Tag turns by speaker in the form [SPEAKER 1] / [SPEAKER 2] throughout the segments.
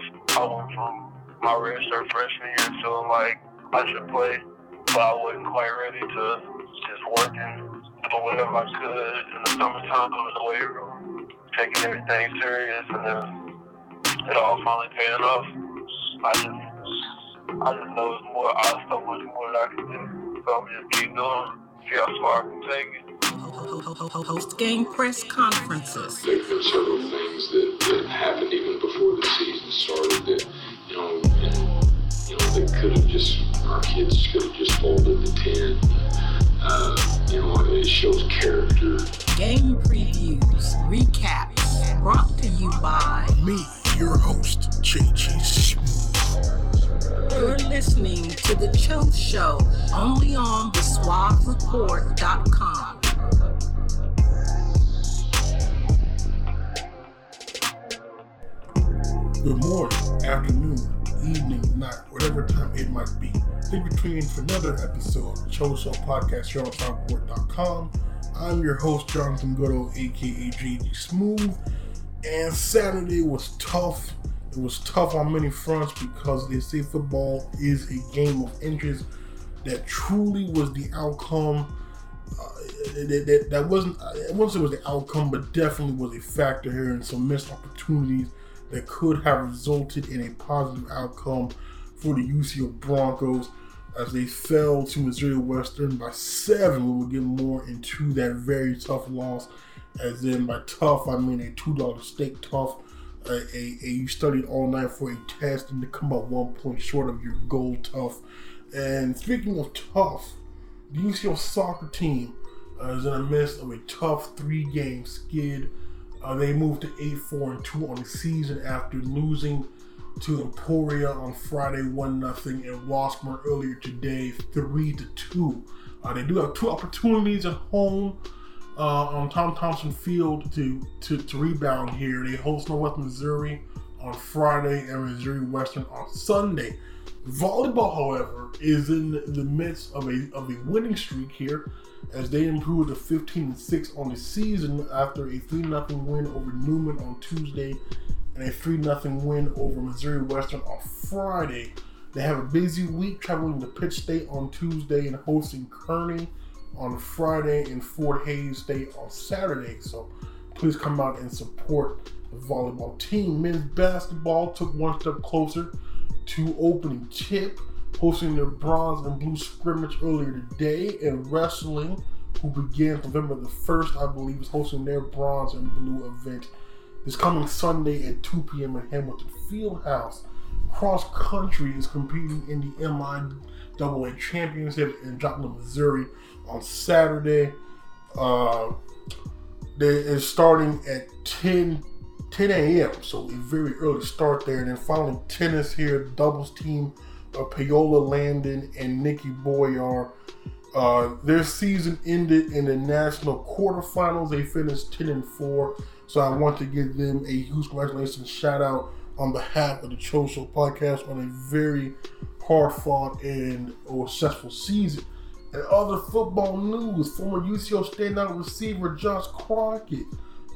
[SPEAKER 1] paid. I from my redshirt freshman year feeling like I should play, but I wasn't quite ready to just working, doing whatever I could in the summertime in the weight room, taking everything serious, and then it all finally paying off. I just, I just know it's more, I so much more that I can do. So I'm just keep doing, see how far I can take it.
[SPEAKER 2] Post game press conferences.
[SPEAKER 3] there have been several things that, that happened even before the season started that, you know, and, you know, they could have just, our kids could have just folded the tent. Uh, you know, it shows character.
[SPEAKER 2] Game previews, recaps, brought to you by.
[SPEAKER 4] Me, your host, JG Smooth.
[SPEAKER 2] You're listening to The Cho Show, only on TheSuaveReport.com.
[SPEAKER 4] Good morning, afternoon, evening, night, whatever time it might be. Thank you for tuning in for another episode of the Cho Show Podcast here on SuaveReport.com. I'm your host, Jonathan Goudeau, aka JG Smooth. And Saturday was tough. It was tough on many fronts because they say football is a game of inches that truly was the outcome. That, that, wasn't, I wouldn't say it was the outcome, but definitely was a factor here in some missed opportunities that could have resulted in a positive outcome for the UCO Broncos as they fell to Missouri Western by seven. We will get more into that very tough loss. As in, by tough, I mean a $2 steak tough. A, a, a you studied all night for a test and to come up one point short of your goal tough. And speaking of tough, the UCO soccer team uh, is in the midst of a tough three game skid. Uh, they moved to 8 4 and 2 on the season after losing to Emporia on Friday 1 0 and Washburn earlier today 3 2. Uh, they do have two opportunities at home uh, on Tom Thompson Field to, to, to rebound here. They host Northwest Missouri on Friday and Missouri Western on Sunday. Volleyball, however, is in the midst of a of a winning streak here as they improved to 15 6 on the season after a 3 0 win over Newman on Tuesday and a 3 0 win over Missouri Western on Friday. They have a busy week traveling to Pitt State on Tuesday and hosting Kearney on Friday and Fort Hays State on Saturday. So please come out and support the volleyball team. Men's basketball took one step closer to opening tip, hosting their bronze and blue scrimmage earlier today, and wrestling, who began November the 1st, I believe, is hosting their bronze and blue event this coming Sunday at 2 p.m. at Hamilton Fieldhouse. Cross country is competing in the MIAA Championship in Joplin, Missouri on Saturday. Uh, they is starting at 10 10 a.m. So a very early start there. And then finally tennis here, doubles team Paola Landon and Nikki Boyar. Uh, their season ended in the national quarterfinals. They finished 10 and 4. So I want to give them a huge congratulations shout out on behalf of the Cho Show podcast on a very hard fought and successful season. And other football news, former UCO standout receiver Josh Crockett,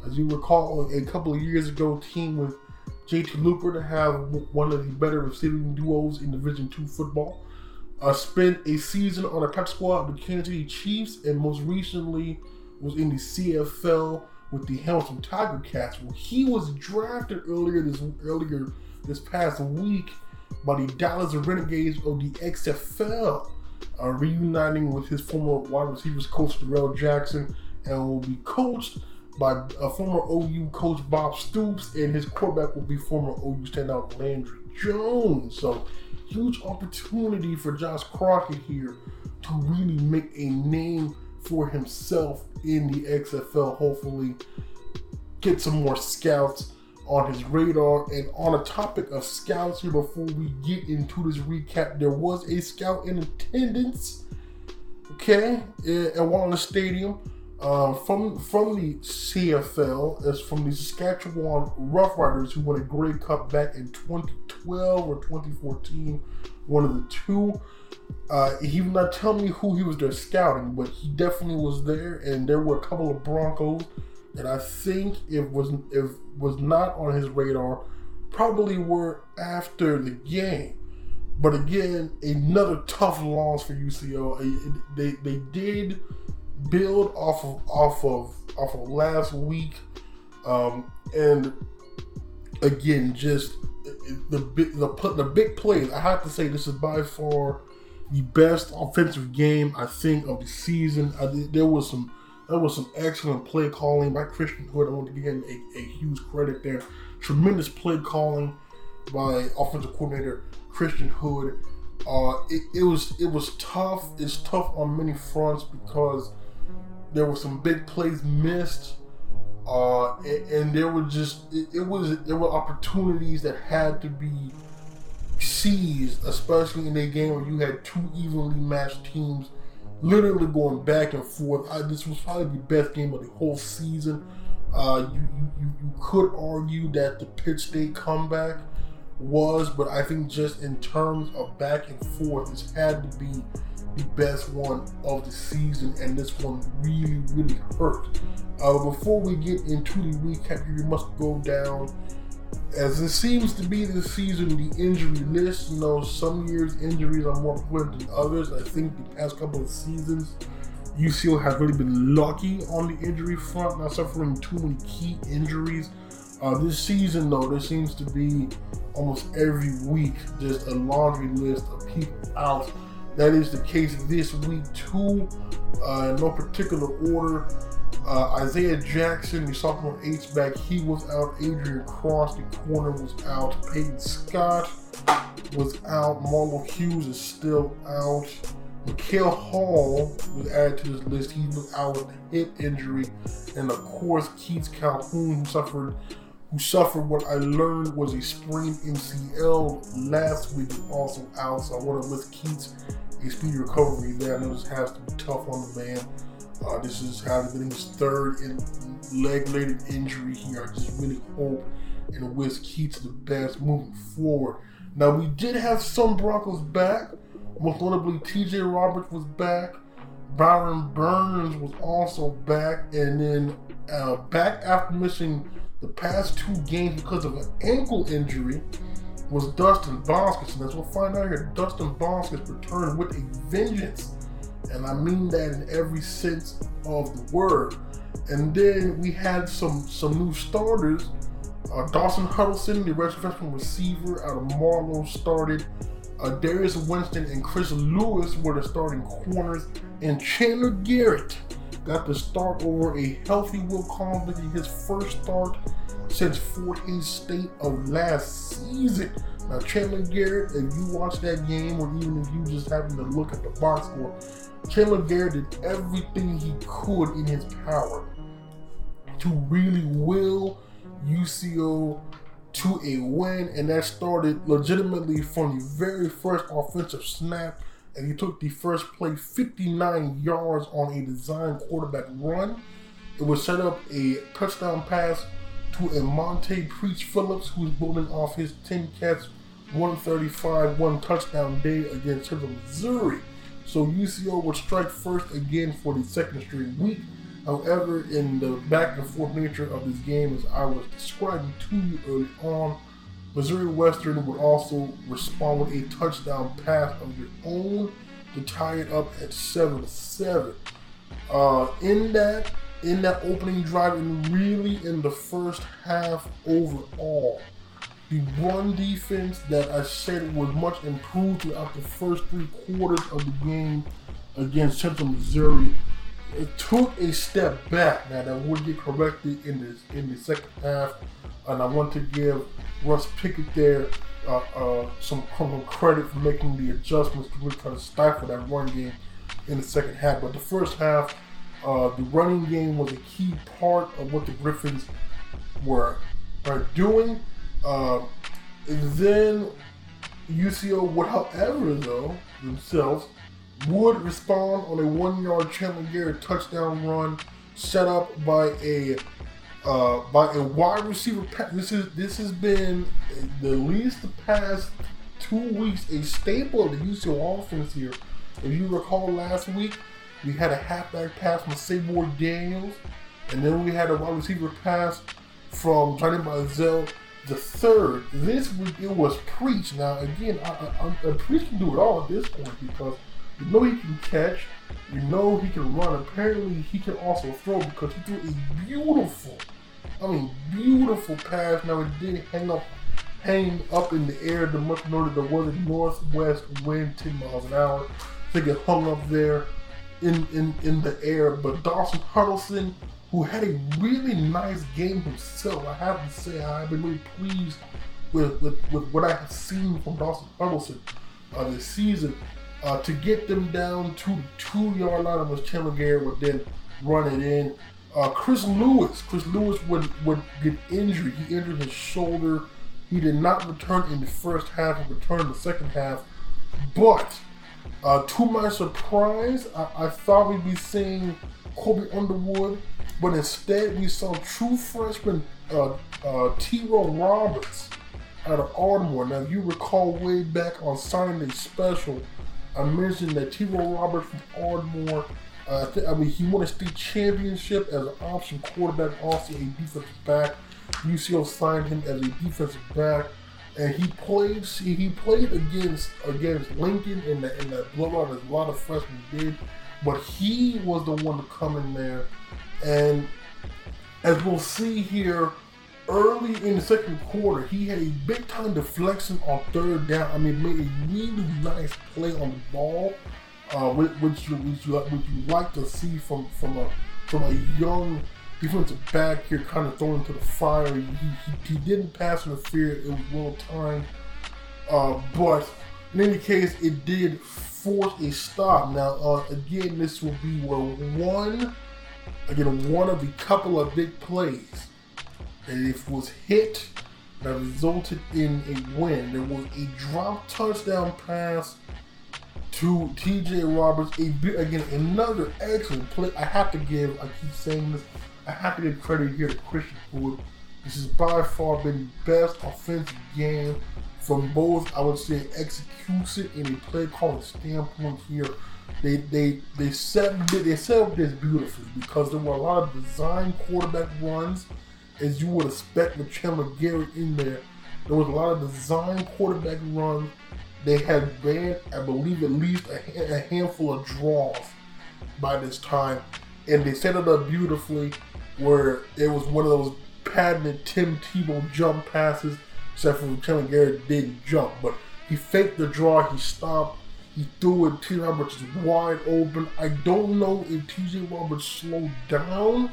[SPEAKER 4] as you recall, a couple of years ago, team with JT Looper to have one of the better receiving duos in Division Two football. Uh, spent a season on the practice squad of the Kansas City Chiefs, and most recently was in the CFL with the Hamilton Tiger Cats. Well, he was drafted earlier this earlier this past week by the Dallas Renegades of the XFL, uh, reuniting with his former wide receivers coach Darrell Jackson, and will be coached by a former OU coach Bob Stoops, and his quarterback will be former OU standout Landry Jones. So, huge opportunity for Josh Crockett here to really make a name for himself in the XFL. Hopefully, get some more scouts on his radar. And on a topic of scouts here, before we get into this recap, there was a scout in attendance, okay, at Wallace Stadium. Uh, from from the CFL, as from the Saskatchewan Roughriders, who won a Grey Cup back in 2012 or 2014, one of the two. Uh, he would not tell me who he was there scouting, but he definitely was there, and there were a couple of Broncos that I think if was if was not on his radar, probably were after the game. But again, another tough loss for UCO. They they did build off of off of off of last week, um, and again, just the the the big plays. I have to say this is by far the best offensive game I think of the season. I, there was some there was some excellent play calling by Christian Hood. I want to give him a, a huge credit there. Tremendous play calling by offensive coordinator Christian Hood. Uh, it, it was it was tough. It's tough on many fronts because there were some big plays missed, uh, and, and, there were just it, it, was there were opportunities that had to be seized, especially in a game where you had two evenly matched teams, literally going back and forth. I, this was probably the best game of the whole season. Uh, you, you, you could argue that the Pitt State comeback was, but I think just in terms of back and forth, this had to be the best one of the season, and this one really, really hurt. Uh, before we get into the recap, you must go down, as it seems to be this season, the injury list. You know, some years injuries are more prevalent than others. I think the past couple of seasons, UCO has really been lucky on the injury front, not suffering too many key injuries. Uh, this season, though, there seems to be almost every week just a laundry list of people out that is the case this week too. Uh, in no particular order. Uh, Isaiah Jackson, the sophomore H back, he was out. Adrian Cross, the corner, was out. Peyton Scott was out. Marlo Hughes is still out. Mikhail Hall was added to this list. He was out with a hip injury, and of course Keith Calhoun, who suffered who suffered what I learned was a sprained MCL last week, and also out. So I want to wish Keats a speedy recovery there. I know this has to be tough on the man. Uh, this is having been his third leg-related injury here. I just really hope and wish Keats the best moving forward. Now we did have some Broncos back. Most notably, T.J. Roberts was back. Byron Burns was also back, and then uh, back after missing the past two games because of an ankle injury was Dustin Boskis. And as we'll find out here, Dustin Boskis returned with a vengeance. And I mean that in every sense of the word. And then we had some some new starters. Uh, Dawson Huddleston, the freshman receiver out of Marlow, started. Uh, Darius Winston and Chris Lewis were the starting corners, and Chandler Garrett got the start over a healthy Will Collins looking his first start since Fort Hays State of last season. Now, Chandler Garrett, if you watch that game, or even if you just happen to look at the box score, Chandler Garrett did everything he could in his power to really will UCO to a win, and that started legitimately from the very first offensive snap. And he took the first play 59 yards on a design quarterback run. It was set up a touchdown pass to a Monte Preach Phillips, who's building off his 10 catch, 135, one touchdown day against Central Missouri. So UCO would strike first again for the second straight week. However, in the back and forth nature of this game, as I was describing to you early on, Missouri Western would also respond with a touchdown pass of their own to tie it up at 7 7. Uh, in that in that opening drive and really in the first half overall. The run defense that I said was much improved throughout the first three quarters of the game against Central Missouri it took a step back. Now that would get corrected in the in the second half, and I want to give Russ Pickett there uh, uh, some, credit for making the adjustments to really try to stifle that run game in the second half. But the first half, uh, the running game was a key part of what the Griffins were are doing. Uh, then UCO would, however, though themselves would respond on a one-yard Chandler Garrett touchdown run set up by a uh, by a wide receiver. This is this has been the least the past two weeks a staple of the UCO offense here. If you recall last week, we had a halfback pass from Sabor Daniels, and then we had a wide receiver pass from Johnny Manziel the third. This week it was Preach. Now again, I, I, I, Preach can do it all at this point because you know he can catch, you know he can run. Apparently he can also throw because he threw a beautiful, I mean beautiful pass. Now it did hang up, hang up in the air. The much noted there was a northwest wind, 10 miles an hour. Think it hung up there in in in the air. But Dawson Huddleston who had a really nice game himself. I have to say, I've been really pleased with, with, with what I have seen from Dawson Huddleston uh, this season. Uh, to get them down to the two yard line was Chandler Garrett would then run it in. Uh, Chris Lewis, Chris Lewis would, would get injured. He injured his shoulder. He did not return in the first half and returned in the second half. But uh, to my surprise, I, I thought we'd be seeing Kobe Underwood but instead, we saw true freshman uh, uh, T-Row Roberts out of Ardmore. Now, you recall way back on Sunday Special, mentioned that T-Row Roberts from Ardmore, uh, I mean, he won a state championship as an option quarterback, also a defensive back. UCO signed him as a defensive back, and he played. He played against against Lincoln in that in that blowout as a lot of freshmen did, but he was the one to come in there and as we'll see here, early in the second quarter, he had a big time deflection on third down. I mean, made a really nice play on the ball, uh, which, which, you, which, you, which you like to see from from a from a young defensive back here, kind of thrown into the fire. He, he, he didn't pass interfere. It was well timed, uh, but in any case, it did force a stop. Now, uh, again, this will be where one again one of the couple of big plays that if was hit that resulted in a win. There was a drop touchdown pass to TJ Roberts. A, bit, again, another excellent play. I have to give, I keep saying this, I have to give credit here to Christian Hood. This has by far been the best offensive game from both, I would say, execution and a play calling standpoint here they they they set they set up this beautifully because there were a lot of design quarterback runs, as you would expect with Chandler Garrett in there. There was a lot of design quarterback runs. They had banned, I believe, at least a, a handful of draws by this time, and they set it up beautifully where it was one of those patented Tim Tebow jump passes, except for Chandler Garrett didn't jump, but he faked the draw, he stopped, he threw it. T. Roberts is wide open. I don't know if TJ Roberts slowed down,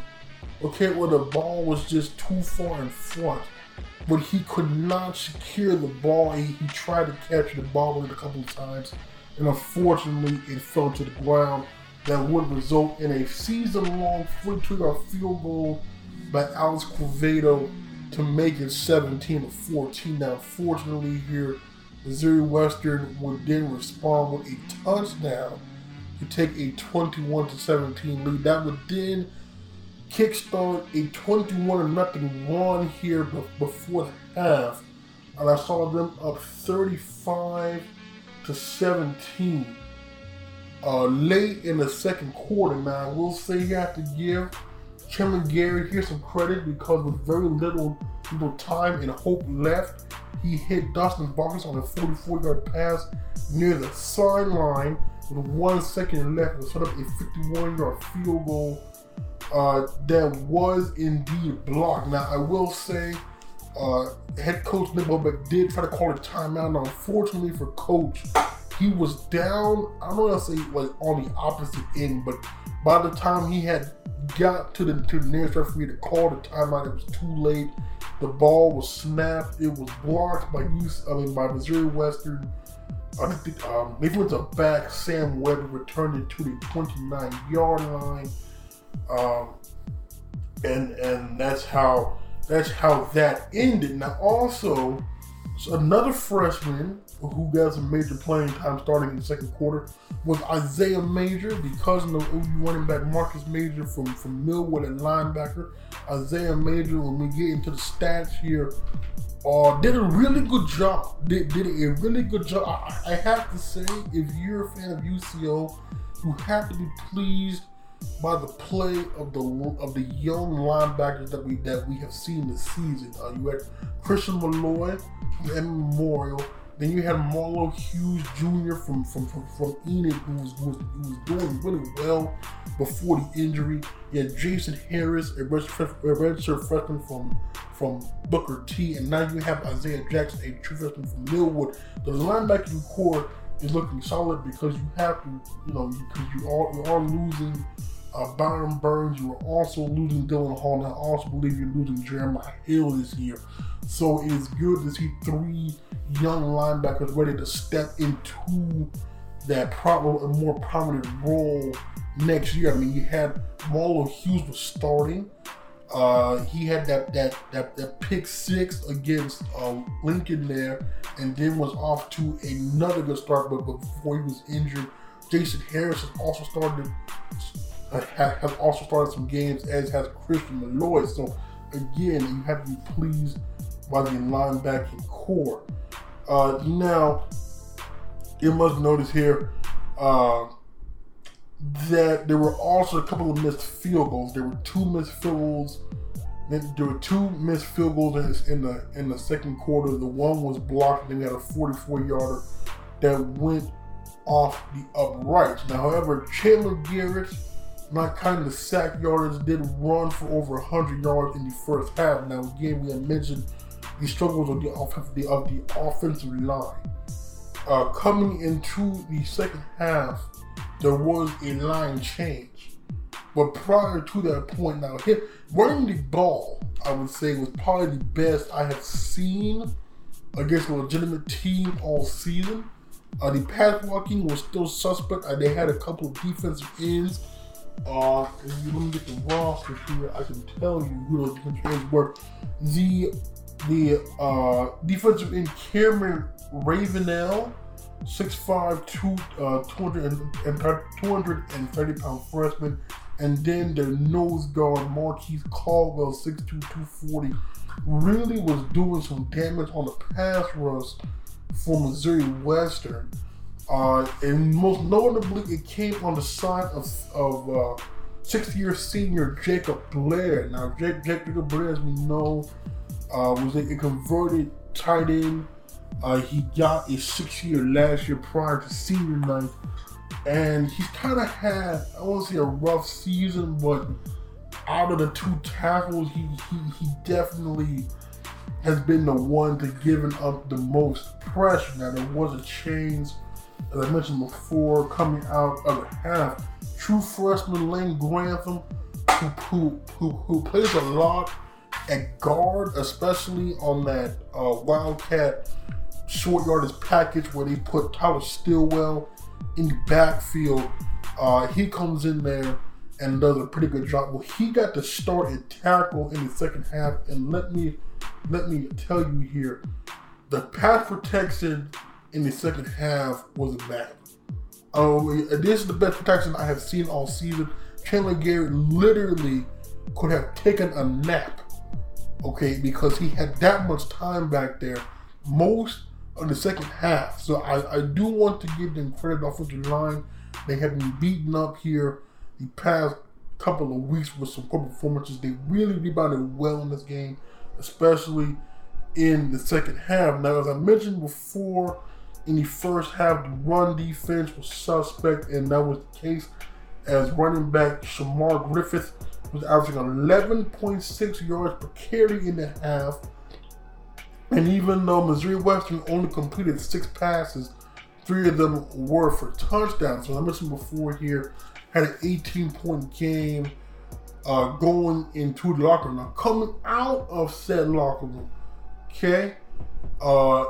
[SPEAKER 4] okay, or the ball was just too far in front. But he could not secure the ball. He, he tried to catch the ball a couple of times, and unfortunately, it fell to the ground. That would result in a season-long 42-yard field goal by Alex Quevedo to make it 17 to 14. Now, fortunately, here Missouri Western would then respond with a touchdown to take a 21 to 17 lead. That would then kickstart a 21 nothing run here before the half, and I saw them up 35 to 17 uh, late in the second quarter. Now I will say you have to give Chandler Garrett here some credit because with very little little time and hope left, he hit Dustin Boskis on a 44 yard pass near the sideline with one second left and set up a 51 yard field goal uh, that was indeed blocked. Now, I will say, uh, head coach Nick Bobeck did try to call a timeout. Now, unfortunately for coach, he was down. I don't want to say like on the opposite end, but by the time he had got to the to the nearest referee to call the timeout, it was too late. The ball was snapped. It was blocked by use. I mean, by Missouri Western. I think um, they went back. Sam Webb returned it to the 29 yard line, um, and and that's how that's how that ended. Now also, so another freshman who got some major playing time starting in the second quarter was Isaiah Major, the cousin of OU running back Marcus Major from, from Millwood and linebacker. Isaiah Major, when we get into the stats here, uh, did a really good job. Did, did a really good job. I, I have to say, if you're a fan of UCO, you have to be pleased by the play of the of the young linebackers that we that we have seen this season. Uh, you had Christian Malloy from Memorial. Then you had Marlo Hughes Jr. from from from, from Enid, who was, who was, who was doing really well before the injury. You had Jason Harris, a redshirt freshman from from Booker T, and now you have Isaiah Jackson, a true freshman from Millwood. The linebacking core is looking solid because you have to, you know, because you are you are losing uh, Byron Burns. You are also losing Dylan Hall, and I also believe you're losing Jeremiah Hill this year. So it's good to see three young linebackers ready to step into that a more prominent role next year. I mean, you had Marlo Hughes was starting. Uh, he had that that that, that pick six against uh, Lincoln there, and then was off to another good start. But, before he was injured, Jason Harris has also started uh, has also started some games, as has Christian Malloy. So again, you have to be pleased by the linebacking core. Uh, now, you must notice here uh, that there were also a couple of missed field goals. There were two missed field goals. There were two missed field goals in the in the second quarter. The one was blocked, and they had a 44 yarder that went off the uprights. Now, however, Chandler Garrett, not kind of sack yardage, did run for over 100 yards in the first half. Now, again, we had mentioned the struggles of the, of the, of the offensive line. Uh, coming into the second half, there was a line change. But prior to that point, now hit running the ball, I would say was probably the best I have seen against a legitimate team all season. Uh, the pass blocking was still suspect. Uh, they had a couple of defensive ends. Uh, let me get the roster here, I can tell you who those defensive ends were. The the uh, defensive end Cameron Ravenel, 6'5", two, uh, 230 pound freshman, and then the nose guard Marquise Caldwell, 6'2", 240, really was doing some damage on the pass rush for Missouri Western. Uh, and most notably, it came on the side of, of uh, six-year senior Jacob Blair. Now, Jacob Blair, as we know, uh, was a, converted tight end. Uh, he got a six year last year prior to senior night. And he's kind of had, I won't say a rough season, but out of the two tackles, he, he, he definitely has been the one to giving up the most pressure. Now, there was a change, as I mentioned before, coming out of the half. True freshman Lane Grantham, who, who, who, who plays a lot at guard, especially on that uh, Wildcat short yardage package where they put Tyler Stillwell in the backfield. Uh, he comes in there and does a pretty good job. Well, he got to start at tackle in the second half, and let me let me tell you here, the pass protection in the second half was bad. Um, this is the best protection I have seen all season. Chandler Garrett literally could have taken a nap okay, because he had that much time back there most of the second half. So I, I do want to give them credit offensive line. They have been beaten up here the past couple of weeks with some poor performances. They really rebounded well in this game, especially in the second half. Now, as I mentioned before, in the first half, the run defense was suspect, and that was the case as running back Shamar Griffith was averaging 11.6 yards per carry in the half. And even though Missouri Western only completed six passes Three of them were for touchdowns. So I mentioned before here, had an 18 point game uh, going into the locker room. Now, coming out of said locker room, okay, uh,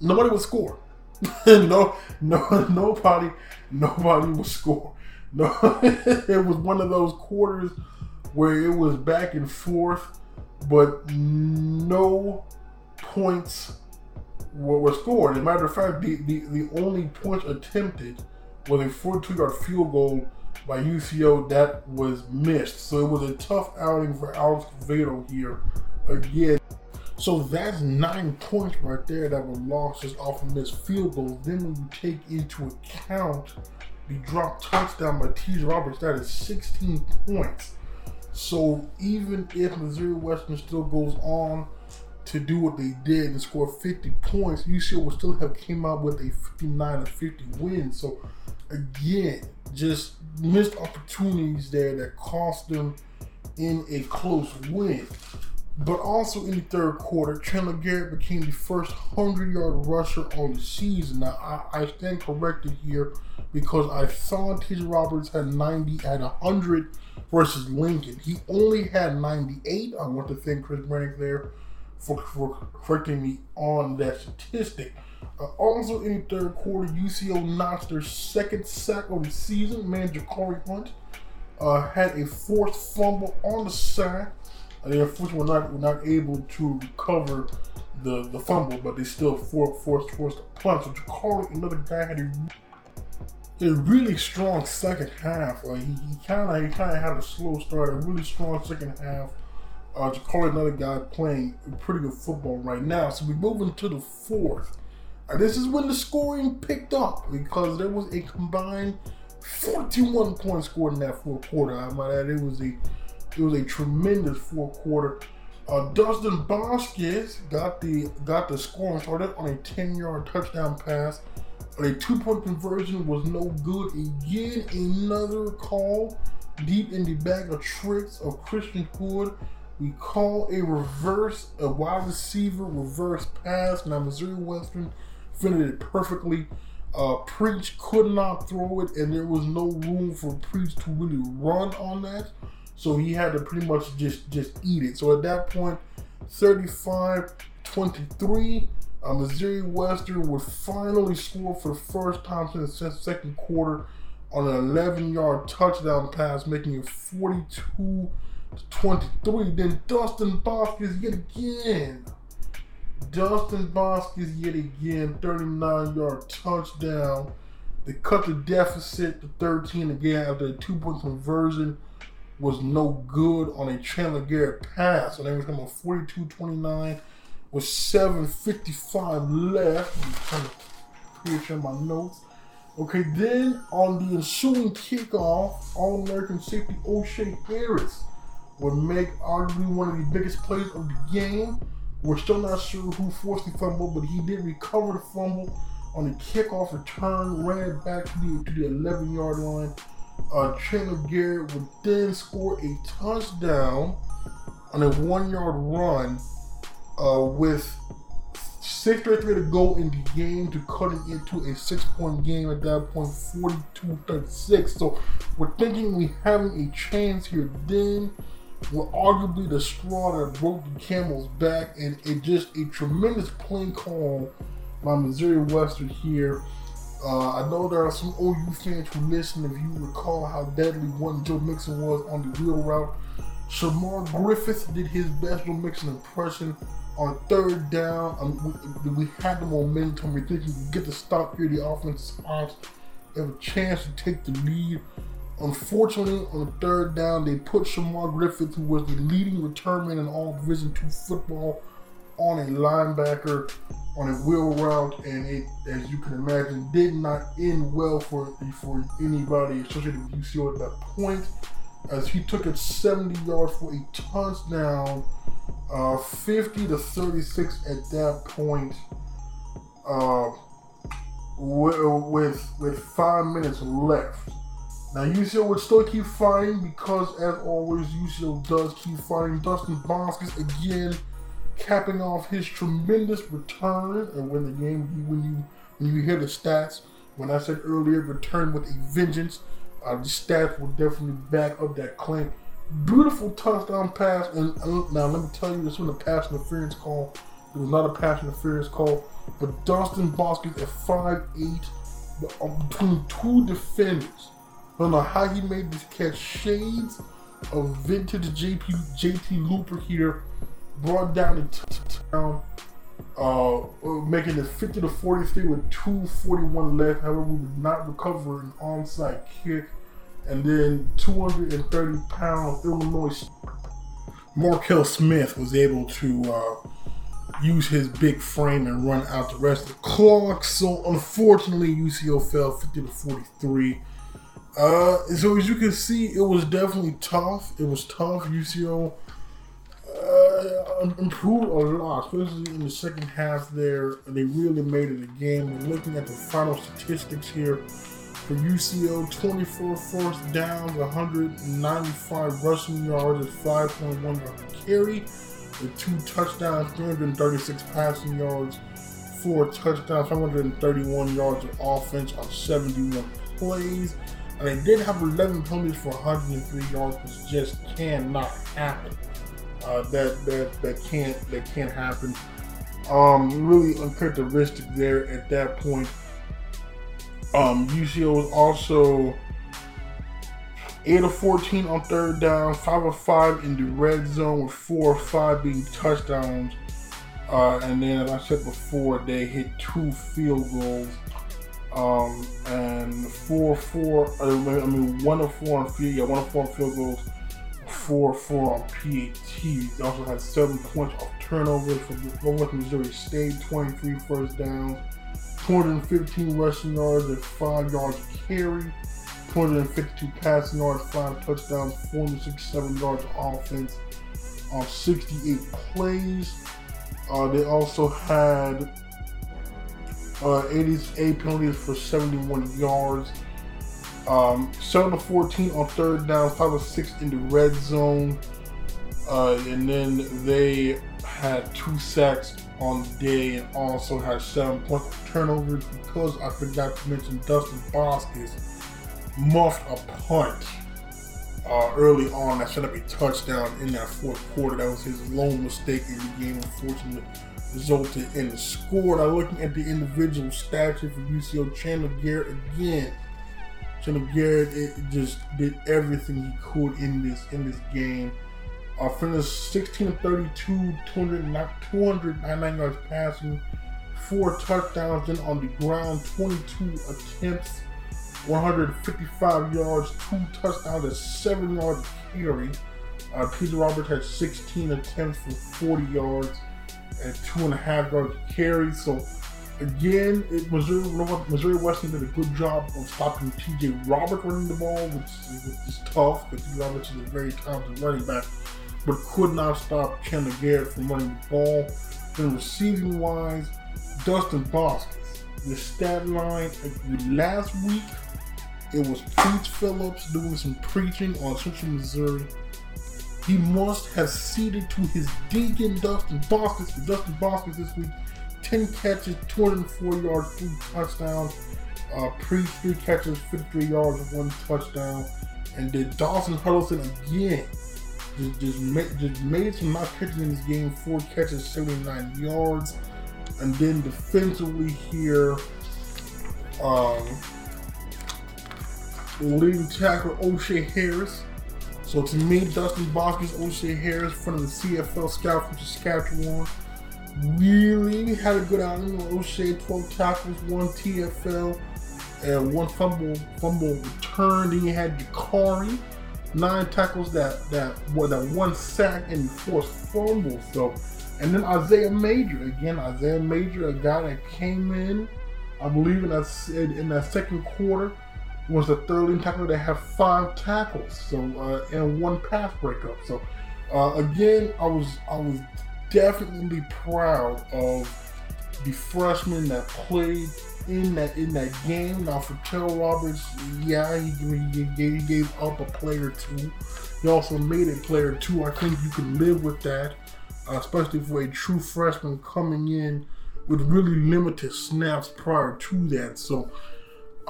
[SPEAKER 4] nobody would score. no, no, nobody, nobody would score. No, it was one of those quarters where it was back and forth, but no points were, were scored. As a matter of fact, the, the, the only points attempted was a 42 yard field goal by UCO that was missed. So it was a tough outing for Alex Vado here again. So that's nine points right there that were lost just off of missed field goals. Then when you take into account the drop touchdown by T.J. Roberts, that is 16 points. So even if Missouri Western still goes on to do what they did and score 50 points, UCO would still have came out with a 59 to 50 win. So again, just missed opportunities there that cost them in a close win. But also in the third quarter, Chandler Garrett became the first 100 yard rusher on the season. Now, I, I stand corrected here because I thought T.J. Roberts had 90 at 100 versus Lincoln. He only had 98. I want to thank Chris Brannick there for, for correcting me on that statistic. Uh, also in the third quarter, UCO notched their second sack of the season. Manager Corey Hunt uh, had a forced fumble on the sack. And they unfortunately were not, were not able to recover the, the fumble, but they still forced forced forced a punt. So Ja'Cory, another guy, had a, a really strong second half. Uh, he kind of he kind of had a slow start, a really strong second half. Uh, Ja'Cory, another guy playing pretty good football right now. So we move into the fourth. And this is when the scoring picked up because there was a combined 41 points scored in that fourth quarter. I might add, it was a it was a tremendous fourth quarter. Uh, Dustin Boskis got the got the scoring started on a 10 yard touchdown pass. A two point conversion was no good. Again, another call deep in the bag of tricks of Christian Hood. We call a reverse, a wide receiver reverse pass. Now, Missouri Western finished it perfectly. Uh, Preach could not throw it, and there was no room for Preach to really run on that. So he had to pretty much just just eat it. So at that point, 35-23, uh, Missouri Western would finally score for the first time since the second quarter on an 11-yard touchdown pass, making it 42 23. Then Dustin Boskis yet again. Dustin Boskis yet again, 39 yard touchdown. They cut the deficit to 13 again after a two point conversion was no good on a Chandler Garrett pass. So they were coming 42 29 with 7.55 left. I'm trying to picture my notes. Okay, then on the ensuing kickoff, All American safety O'Shea Harris would make arguably one of the biggest plays of the game. We're still not sure who forced the fumble, but he did recover the fumble on the kickoff return, ran it back to the, to the 11 yard line. Uh, Chandler Garrett would then score a touchdown on a one yard run uh, with 6.33 to go in the game to cut it into a six point game at that point, 42 36. So we're thinking we having a chance here. Then were arguably the straw that broke the camel's back, and it just a tremendous play call by Missouri Western here. Uh, I know there are some OU fans who listen. If you recall how deadly one Joe Mixon was on the wheel route, Shamar Griffith did his best Joe Mixon impression on third down. Um, we, we, had the momentum. We think we could get the stop here. The offense spots have a chance to take the lead. Unfortunately, on the third down, they put Shamar Griffith, who was the leading returnman in all Division two football, on a linebacker on a wheel route, and it, as you can imagine, did not end well for for anybody associated with UCO at that point, as he took it 70 yards for a touchdown, uh, 50 to 36 at that point. Uh, with with five minutes left. Now UCO would still keep fighting because, as always, UCO does keep fighting. Dustin Boskis again capping off his tremendous return, and when the game when you when you hear the stats, when I said earlier, return with a vengeance, uh, the stats will definitely back up that claim. Beautiful touchdown pass, and uh, now let me tell you, this was a pass interference call. It was not a pass interference call, but Dustin Boskus at 5'8", uh, between two defenders. I don't know how he made this catch. Shades of vintage JP JT Looper here, brought down the touchdown, uh, making it 50 to 43 with 2:41 left. However, we did not recover an onside kick, and then 230 pound Illinois Markel Smith was able to. Uh, use his big frame and run out the rest of the clock. So unfortunately, UCO fell 50 to 43. Uh, so as you can see, it was definitely tough. It was tough. UCO uh, improved a lot, especially in the second half. There, they really made it a game. We're looking at the final statistics here for UCO: 24 first downs, 195 rushing yards, at 5.1 yard carry with two touchdowns, 336 passing yards, four touchdowns, 531 yards of offense on 71 plays. And they did have 11 penalties for 103 yards, which just cannot happen. Uh, that that that can't that can't happen. Um, really uncharacteristic there at that point. Um, UCO was also 8 of 14 on third down, 5 of 5 in the red zone, with 4 of 5 being touchdowns. Uh, and then, as I said before, they hit two field goals. Um, and 4 4, I mean, 1 of 4 on field, yeah, 1 of 4 on field goals, 4 4 on PAT. They also had 7 points off turnovers for Northwest Missouri State, 23 first downs, 215 rushing yards, and 5 yards carry. 252 passing yards, 5 touchdowns, 467 yards offense on 68 plays. Uh, they also had uh, 88 penalties for 71 yards. Um, 7 of 14 on third down, 5 of 6 in the red zone. Uh, and then they had two sacks on the day and also had seven points of turnovers because I forgot to mention Dustin Boskus muffed a punt uh, early on that set up a touchdown in that fourth quarter. That was his lone mistake in the game. Unfortunately, resulted in the score. Now, looking at the individual stats for UCO, Chandler Garrett again. Chandler Garrett it just did everything he could in this in this game. Uh, finished 16 of 32, 299 yards passing, four touchdowns. Then on the ground, 22 attempts 155 yards, two touchdowns, seven yards carry. Uh, Peter Roberts had 16 attempts for 40 yards and two and a half yards carry. So again, it, Missouri, Missouri Western did a good job of stopping T.J. Roberts running the ball, which, which is tough because T.J. Roberts is a very talented running back, but could not stop Chandler Garrett from running the ball. Then receiving wise, Dustin Boskus. The stat line last week it was Pete Phillips doing some preaching on Central Missouri. He must have ceded to his deacon Dustin Boskus. Dustin Boskus this week, 10 catches, 204 yards, 3 touchdowns. Uh, Preach, 3 catches, 53 yards, 1 touchdown. And then Dawson Huddleston again. Just, just, made, just made some not catching in this game, 4 catches, 79 yards. And then defensively here, um, leading tackle O'Shea Harris. So to me, Dustin Boskus, O'Shea Harris, front of the CFL scout from Saskatchewan, really had a good outing. O'Shea, 12 tackles, one TFL, and one fumble fumble return. Then you had Jakari, nine tackles, that that what that one sack and forced fumble. So, and then Isaiah Major again. Isaiah Major, a guy that came in, I believe in that in that second quarter was the third tackler that had five tackles, so uh, and one pass breakup. So uh, again, I was I was definitely proud of the freshman that played in that in that game. Now for Terrell Roberts, yeah, he, he, he gave up a player two. He also made a player two. I think you can live with that, uh, especially for a true freshman coming in with really limited snaps prior to that. So,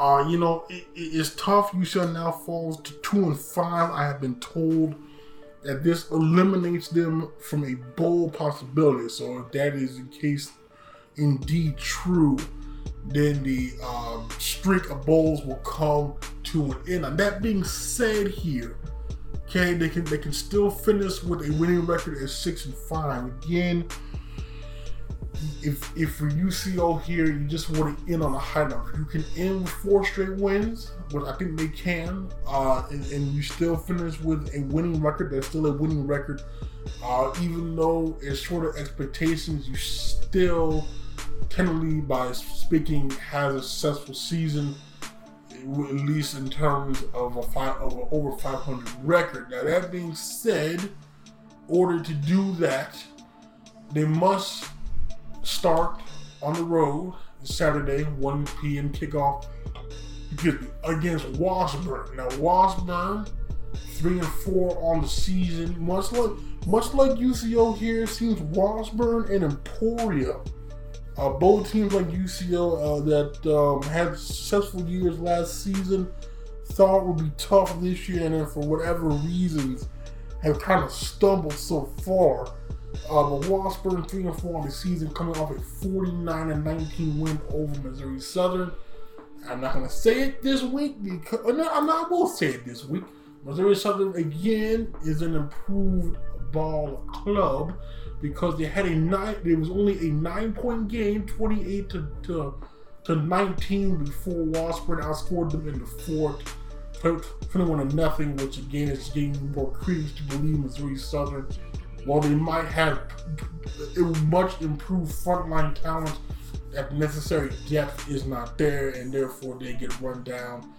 [SPEAKER 4] uh, you know, it, it's tough. UCO now falls to two and five. I have been told that this eliminates them from a bowl possibility. So, if that is in case indeed true, then the um, streak of bowls will come to an end. And that being said, here, okay, they can they can still finish with a winning record at six and five. Again, if if for UCO here, you just want to end on a high note. You can end with four straight wins, but I think they can, uh, and, and you still finish with a winning record. That's still a winning record, uh, even though it's short of expectations. You still technically, by speaking, has a successful season, at least in terms of a five of an over 500 record. Now that being said, in order to do that, they must start on the road Saturday, 1 p.m. kickoff against Washburn. Now Washburn, three and four on the season, much like much like UCO here, seems Washburn and Emporia uh, both teams like UCO uh, that um, had successful years last season thought would be tough this year, and then for whatever reasons have kind of stumbled so far. Uh, but Washburn three and four on the season, coming off a 49 and 19 win over Missouri Southern. I'm not gonna say it this week because no, I'm not. Will say it this week. Missouri Southern again is an improved ball club because they had a nine. There was only a nine point game, 28 to, to, to 19 before Washburn outscored them in the fourth, 21 to nothing, which again is giving more credence to believe Missouri Southern. While they might have much improved frontline talent, that necessary depth is not there, and therefore they get run down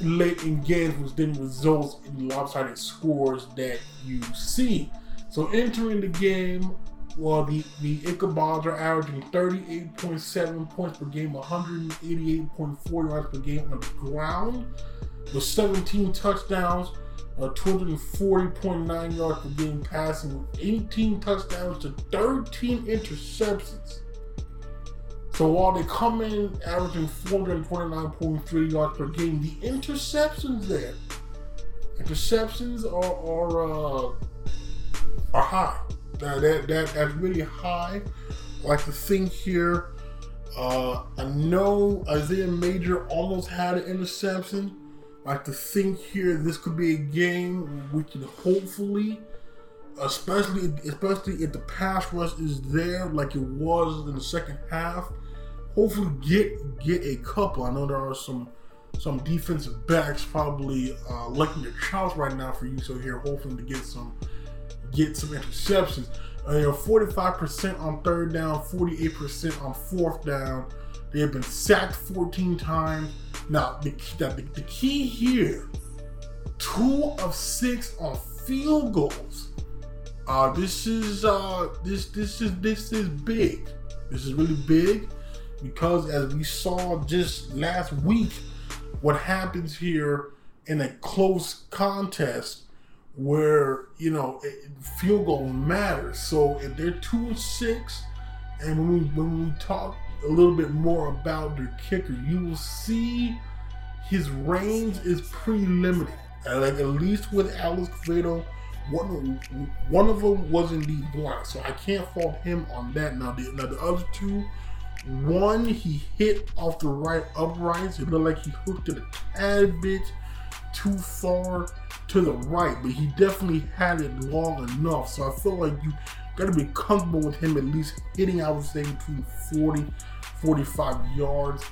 [SPEAKER 4] late in games, which then results in lopsided scores that you see. So entering the game, well, the, the Ichabod's are averaging 38.7 points per game, 188.4 yards per game on the ground, with 17 touchdowns, uh, 240.9 yards per game passing, with 18 touchdowns to 13 interceptions. So while they come in averaging 429.3 yards per game, the interceptions there, interceptions are, are uh, are high. That, that, that that's really high. Like to think here, uh, I know Isaiah Major almost had an interception. Like to think here, this could be a game we can hopefully, especially especially if the pass rush is there, like it was in the second half. Hopefully, get get a couple. I know there are some some defensive backs probably uh, licking their chops right now for you. So here, hoping to get some get some interceptions. Uh, know, 45% on third down, 48% on fourth down. They have been sacked 14 times. Now, the, the, the key here, two of six on field goals. Uh, this is uh, this this is this is big. This is really big because as we saw just last week, what happens here in a close contest where you know field goal matters. So if they're two six, and when we when we talk a little bit more about their kicker, you will see his range is pretty limited. like at least with Alex Quevedo, one one of them was indeed blind, so I can't fault him on that. Now the now the other two. One he hit off the right uprights. It looked like he hooked it a tad bit too far to the right, but he definitely had it long enough. So I feel like you got to be comfortable with him at least hitting, I would say, between 40, 45 yards.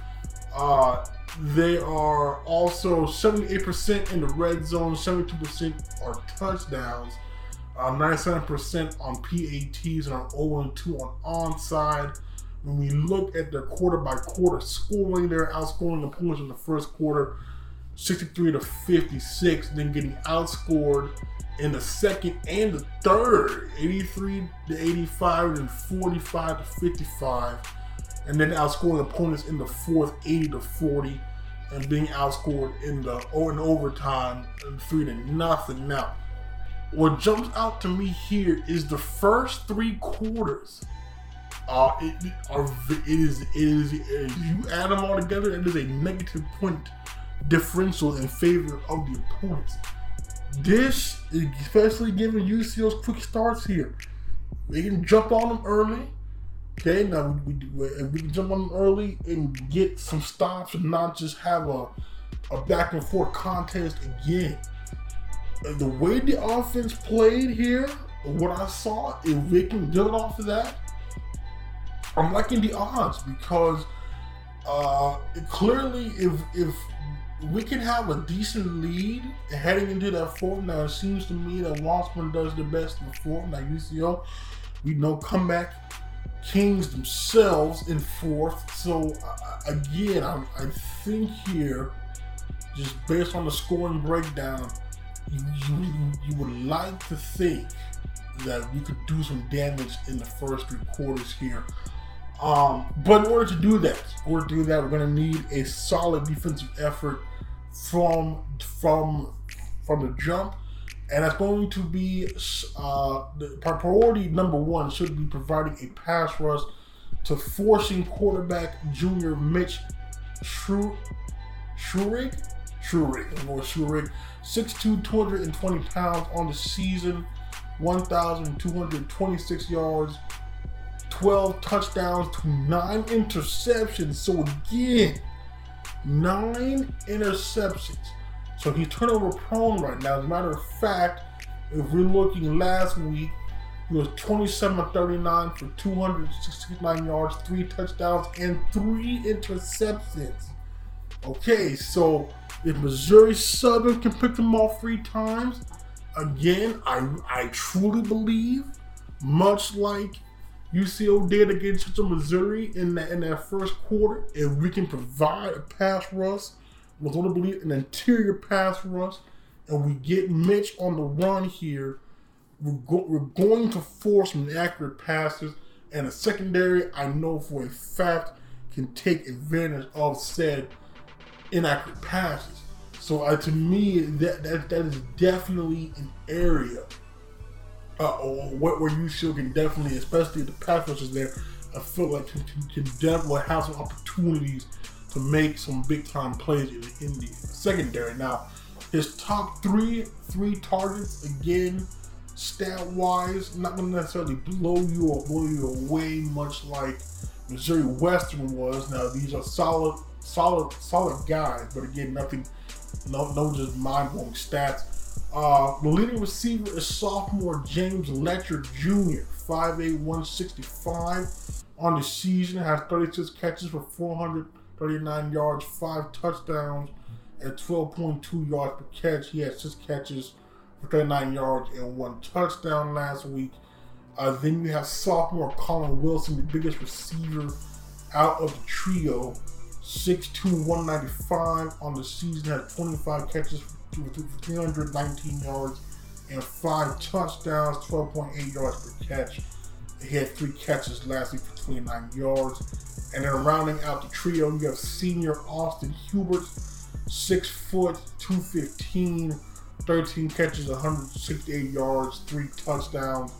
[SPEAKER 4] Uh, they are also 78% in the red zone, 72% are touchdowns, uh, 97% on PATs, and are 0 2 on onside. When we look at their quarter by quarter scoring, they're outscoring the opponents in the first quarter 63 to 56, then getting outscored in the second and the third, 83 to 85 and 45 to 55, and then outscoring opponents in the fourth, 80 to 40, and being outscored in the or oh, in overtime, three to nothing. Now, what jumps out to me here is the first three quarters Uh, it, are, it is it is you add them all together, it is a negative point differential in favor of the opponents. This, especially given UCO's quick starts here, we can jump on them early. Okay, now we, we, we can jump on them early and get some stops and not just have a, a back and forth contest again. The way the offense played here, what I saw, if we can build off of that, I'm liking the odds because uh, clearly, if if we can have a decent lead heading into that fourth. Now it seems to me that Washburn does the best in the fourth. Now UCO, we know comeback kings themselves in fourth. So again, I, I think here, just based on the scoring breakdown, you, you, you would like to think that we could do some damage in the first three quarters here. Um, but in order to do that, in order to do that, we're going to need a solid defensive effort from from from the jump, and that's going to be uh, the priority number one should be providing a pass rush to forcing quarterback junior Mitch Shru Schurig Schurig or Schurig 6'2", 220 pounds on the season, 1,226 yards, 12 touchdowns to nine interceptions. So again, nine interceptions. So he's turnover prone right now. As a matter of fact, if we're looking last week, he was 27 39 for 269 yards, three touchdowns, and three interceptions. Okay, so if Missouri Southern can pick them off three times, again, I I truly believe, much like UCO did against Central Missouri in that in that first quarter. If we can provide a pass rush, was going to believe an interior pass rush, and we get Mitch on the run here, we're, go, we're going to force some accurate passes. And a secondary, I know for a fact, can take advantage of said inaccurate passes. So uh, to me, that, that that is definitely an area uh, where, where you still can definitely, especially the pass is there, I feel like can, can, definitely have some opportunities to make some big time plays in the, secondary. Now, his top three three targets again, stat wise, not gonna necessarily blow you or blow you away, much like Missouri Western was. Now these are solid, solid, solid guys, but again, nothing, no, no, just mind blowing stats. Uh, the leading receiver is sophomore James Letcher Jr., 5'8", 165 on the season, has 36 catches for 439 yards, 5 touchdowns, at 12.2 yards per catch. He had 6 catches for 39 yards and 1 touchdown last week. Uh, then you have sophomore Colin Wilson, the biggest receiver out of the trio, 6'2", 195 on the season, has 25 catches for 319 yards and five touchdowns, 12.8 yards per catch. He had three catches last week for 29 yards. And then rounding out the trio, you have senior Austin Hubert, six foot, 215, 13 catches, 168 yards, three touchdowns,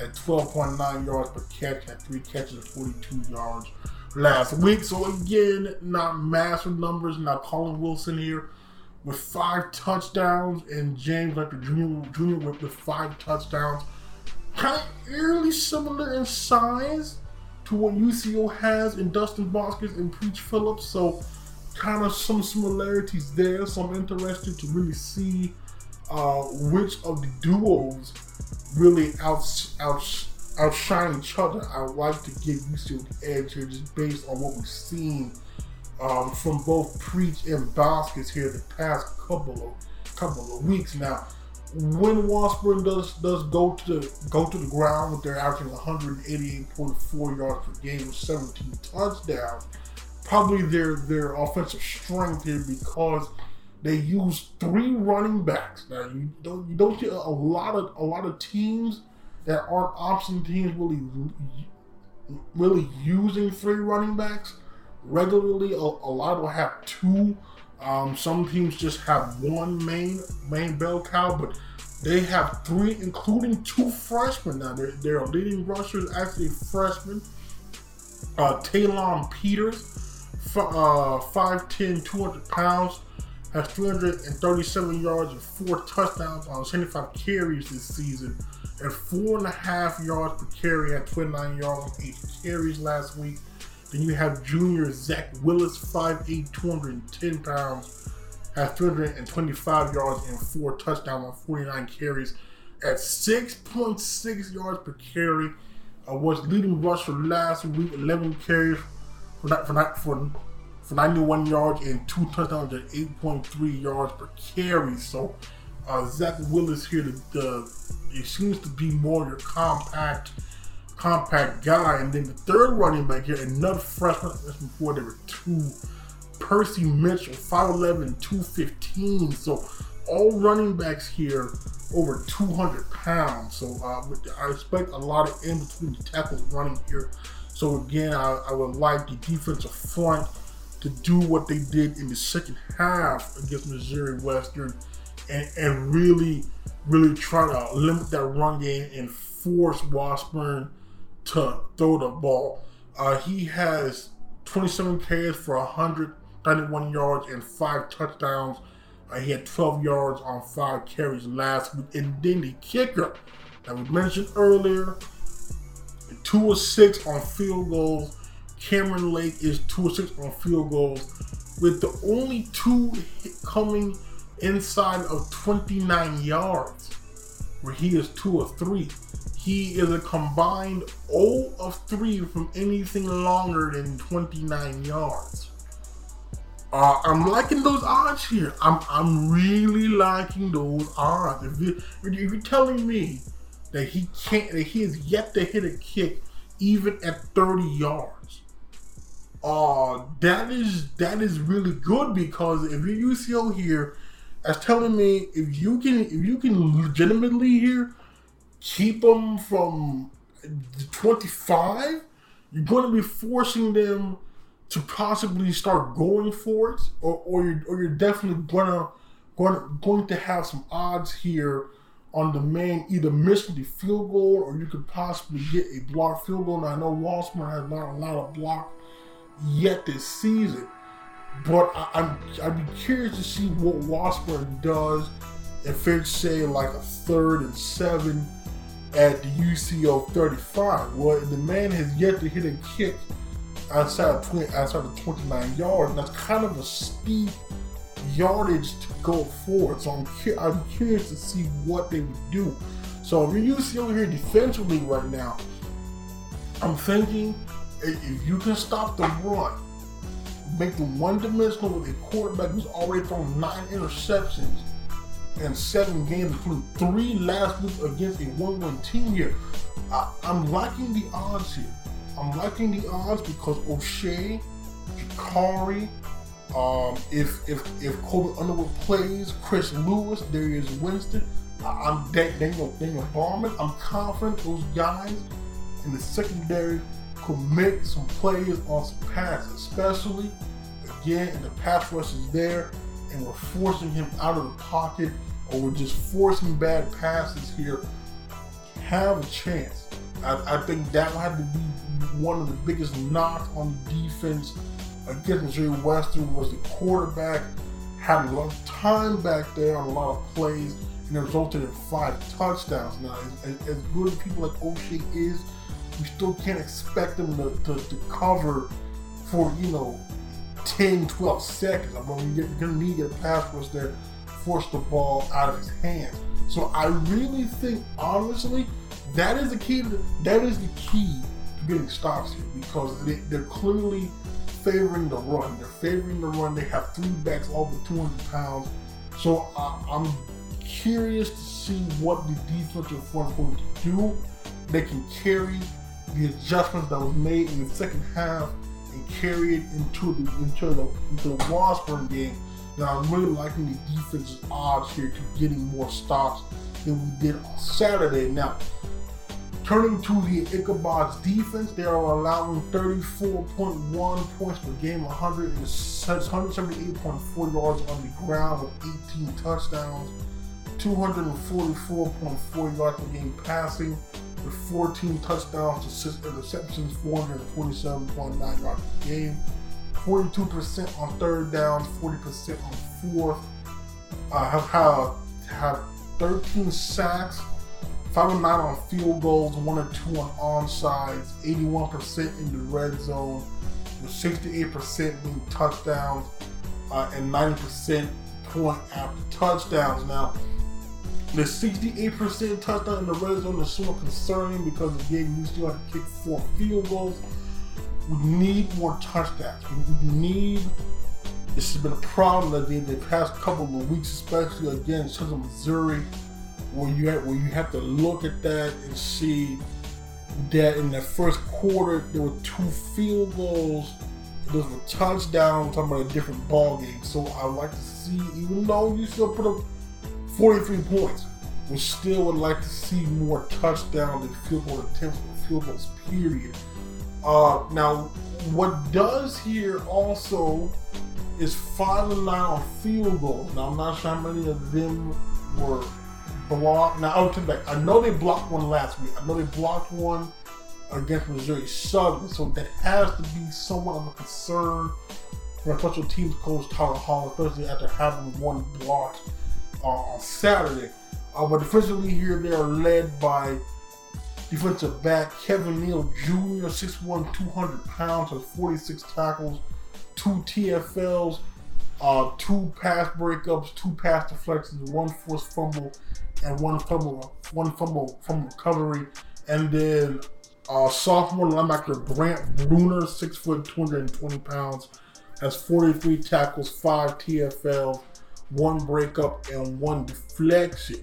[SPEAKER 4] at 12.9 yards per catch, had three catches, 42 yards last week. So again, not massive numbers. not Colin Wilson here with five touchdowns, and James Letcher Jr. Jr. with, with five touchdowns. Kind of eerily similar in size to what UCO has in Dustin Boskis and Preach Phillips. So, kind of some similarities there. So, I'm interested to really see uh, which of the duos really out, out, outshine each other. I would like to give UCO the edge here just based on what we've seen um, from both Preach and Boskis here the past couple of couple of weeks now. When Washburn does does go to the go to the ground with their averaging 188.4 yards per game with 17 touchdowns, probably their their offensive strength here because they use three running backs. Now you don't you don't get a lot of a lot of teams that aren't option teams really really using three running backs regularly. A, a lot will have two. Um, some teams just have one main main bell cow, but they have three, including two freshmen. Now their, their leading rusher is actually freshman, Uh, Peters, f- uh, 5'10", 200 pounds, has 337 yards and four touchdowns on 75 carries this season, and four and a half yards per carry at 29 yards on eight carries last week. Then you have junior Zach Willis, 5'8", 210 pounds, has 325 yards and four touchdowns on 49 carries at 6.6 yards per carry. Uh, was leading rusher last week, 11 carries for for for for 91 yards and two touchdowns at 8.3 yards per carry. So uh, Zach Willis here, the, the it seems to be more your compact compact guy. And then the third running back here, another freshman. That's before there were two. Percy Mitchell, 5'11, 215. So all running backs here over 200 pounds. So uh, I expect a lot of in between tackles running here. So again, I, I would like the defensive front to do what they did in the second half against Missouri Western and, and really, really try to limit that run game and force Washburn to throw the ball. Uh, he has 27 carries for 191 yards and five touchdowns. Uh, he had 12 yards on five carries last week. And then the kicker that we mentioned earlier, two or six on field goals. Cameron Lake is two or six on field goals, with the only two coming inside of 29 yards, where he is two or three. He is a combined 0 of 3 from anything longer than 29 yards. Uh, I'm liking those odds here. I'm I'm really liking those odds. If, you, if you're telling me that he can't, that he is yet to hit a kick even at 30 yards, uh, that is that is really good because if you're UCO here, that's telling me if you can if you can legitimately here keep them from the 25, you're going to be forcing them to possibly start going for it, or, or you're or you're definitely gonna gonna going to have some odds here on the man either missing the field goal or you could possibly get a blocked field goal. Now I know Washburn has not allowed a block yet this season, but I, I'm I'd be curious to see what Washburn does if it's say like a third and seven at the UCO 35. Well, the man has yet to hit a kick outside of 20, outside of 29 yards. And that's kind of a steep yardage to go forward. So I'm, I'm curious to see what they would do. So if you're UCO here defensively right now, I'm thinking if you can stop the run, make them one dimensional with a quarterback who's already thrown nine interceptions in seven games, including three last week against a 1 1 team here. I, I'm liking the odds here. I'm liking the odds because O'Shea, Jakari, um, if if if Colby Underwood plays, Chris Lewis, Darius Winston, I- I'm Dan- Daniel Daniel Barman. I'm confident those guys in the secondary could make some plays on some passes, especially again if the pass rush is there and we're forcing him out of the pocket or we're just forcing bad passes here. Have a chance. I, I think that had to be one of the biggest knocks on defense against Missouri Western was the quarterback had a lot of time back there on a lot of plays and it resulted in five touchdowns. Now, as, as good as people like O'Shea is, we still can't expect them to, to, to cover for, you know, 10, 12 seconds. I mean, you're going to need a pass rush there, force the ball out of his hands. So I really think, honestly, that is the key. To, that is the key to getting stops here because they, they're clearly favoring the run. They're favoring the run. They have three backs over 200 pounds. So I'm curious to see what the defensive front is going to do. They can carry the adjustments that was made in the second half carry it into the into the into the Washburn game. Now I'm really liking the defense's odds here to getting more stops than we did on Saturday. Now Turning to the Ichabod's defense, they are allowing 34.1 points per game, 178.4 yards on the ground with 18 touchdowns, 244.4 yards per game passing, with 14 touchdowns to six interceptions, 427.9 yards per game, 42% on third downs, 40% on fourth. Uh, have, have have 13 sacks, 5 and 9 on field goals, 1 or 2 on onside, 81% in the red zone, with 68% being touchdowns uh, and 90% point after touchdowns. Now, the 68% touchdown in the red zone is somewhat concerning because again, you still have to kick four field goals. We need more touchdowns. We need. This has been a problem that they, the past couple of weeks, especially again, Central Missouri, where you have, where you have to look at that and see that in the first quarter there were two field goals, those were touchdowns. talking about a different ball game. So I like to see, even though you still put up 43 points, we still would like to see more touchdowns and field goal attempts or field goals. Period. Uh, now, what does here also is five and nine on field goals. Now, I'm not sure how many of them were blocked. Now, I'll take back. I know they blocked one last week. I know they blocked one against Missouri Southern, so that has to be somewhat of a concern for a special teams coach Tyler Hall, especially after having one blocked on Saturday. Uh, but defensively here, they are led by defensive back Kevin Neal Jr., 6'1", 200 pounds, has 46 tackles, two TFLs, uh, two pass breakups, two pass deflections, one forced fumble, and one fumble, one fumble from recovery, and then uh, sophomore linebacker Grant Bruner, six foot, 220 pounds, has 43 tackles, five TFLs, one breakup, and one deflection.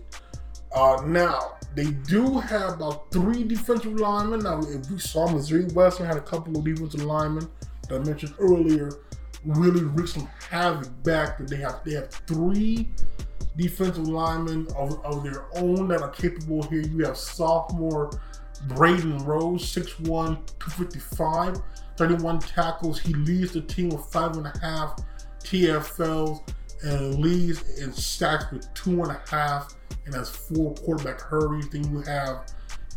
[SPEAKER 4] Uh, now they do have about three defensive linemen. Now, if we saw Missouri Western had a couple of defensive linemen that I mentioned earlier, really wreaked some havoc back. That they have they have three defensive linemen of, of their own that are capable here. You have sophomore Braden Rose, 6'1, 255, 31 tackles. He leads the team with five and a half TFLs and leads in sacks with two and a half and has four quarterback hurries. Then you have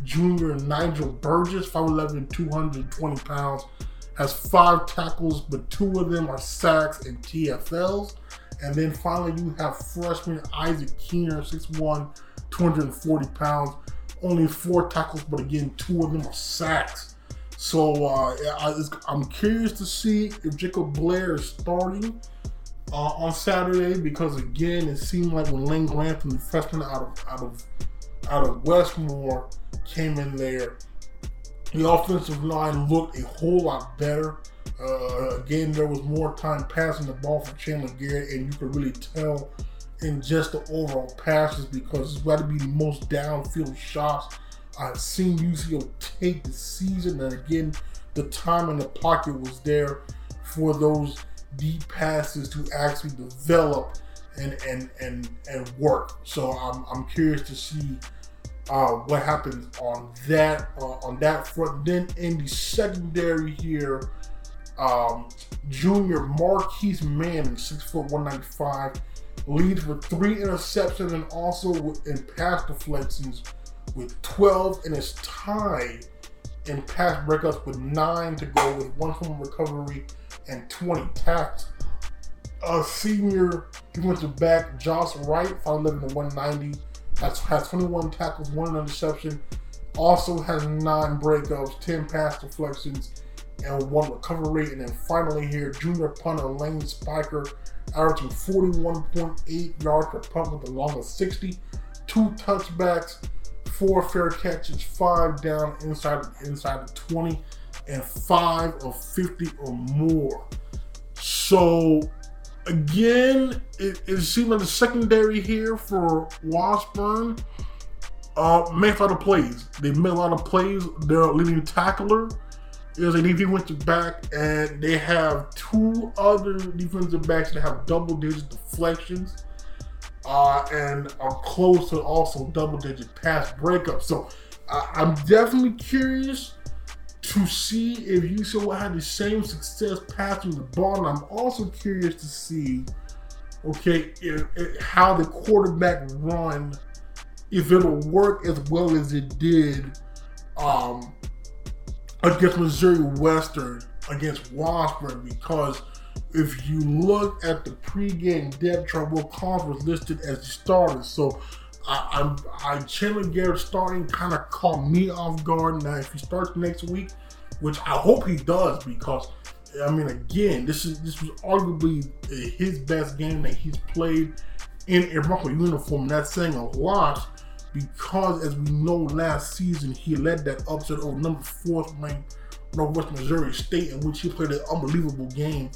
[SPEAKER 4] junior Nigel Burgess, 5'11, 220 pounds, has five tackles, but two of them are sacks and TFLs. And then finally, you have freshman Isaac Keener, 6'1, 240 pounds, only four tackles, but again, two of them are sacks. So uh, I, am curious to see if Jacob Blair is starting uh, on Saturday because again, it seemed like when Lane Grantham, the freshman out of out of out of Westmoore, came in there, the offensive line looked a whole lot better. Uh, again, there was more time passing the ball for Chandler Garrett, and you could really tell in just the overall passes because it's got to be the most downfield shots I've seen UCO take the season. And again, the time in the pocket was there for those deep passes to actually develop and and and and work. So I'm, I'm curious to see uh, what happens on that uh, on that front. Then in the secondary here, um, junior Marquise Manning, six foot one ninety five, leads with three interceptions and also in pass deflections with 12 and is tied in pass breakups with nine to go with one from recovery and 20 tackles. A senior defensive back, Josh Wright, found 5'11 and 190, has, has 21 tackles, one interception, also has nine breakups, 10 pass deflections, and one recovery. And then finally here, junior punter Lane Spiker, averaging 41.8 yards per punt with a long of 60, two touchbacks, four fair catches, five down inside inside the 20, and five of 50 or more. So again, it, it like the secondary here for Washburn uh, made a lot of plays. They made a lot of plays. Their leading tackler is a defensive back, and they have two other defensive backs that have double digit deflections uh, and are close to also double digit pass breakups. So I'm definitely curious to see if UCO had the same success passing the ball. And I'm also curious to see, okay, if, if, how the quarterback run, if it'll work as well as it did um, against Missouri Western against Washburn because if you look at the pregame depth chart, Will was listed as the starter. So I, I Chandler Garrett starting kind of caught me off guard. Now if he starts next week, which I hope he does because I mean again this is this was arguably his best game that he's played in a Bronco uniform. That's saying a lot because as we know last season he led that upset over number four ranked Northwest Missouri State in which he played an unbelievable game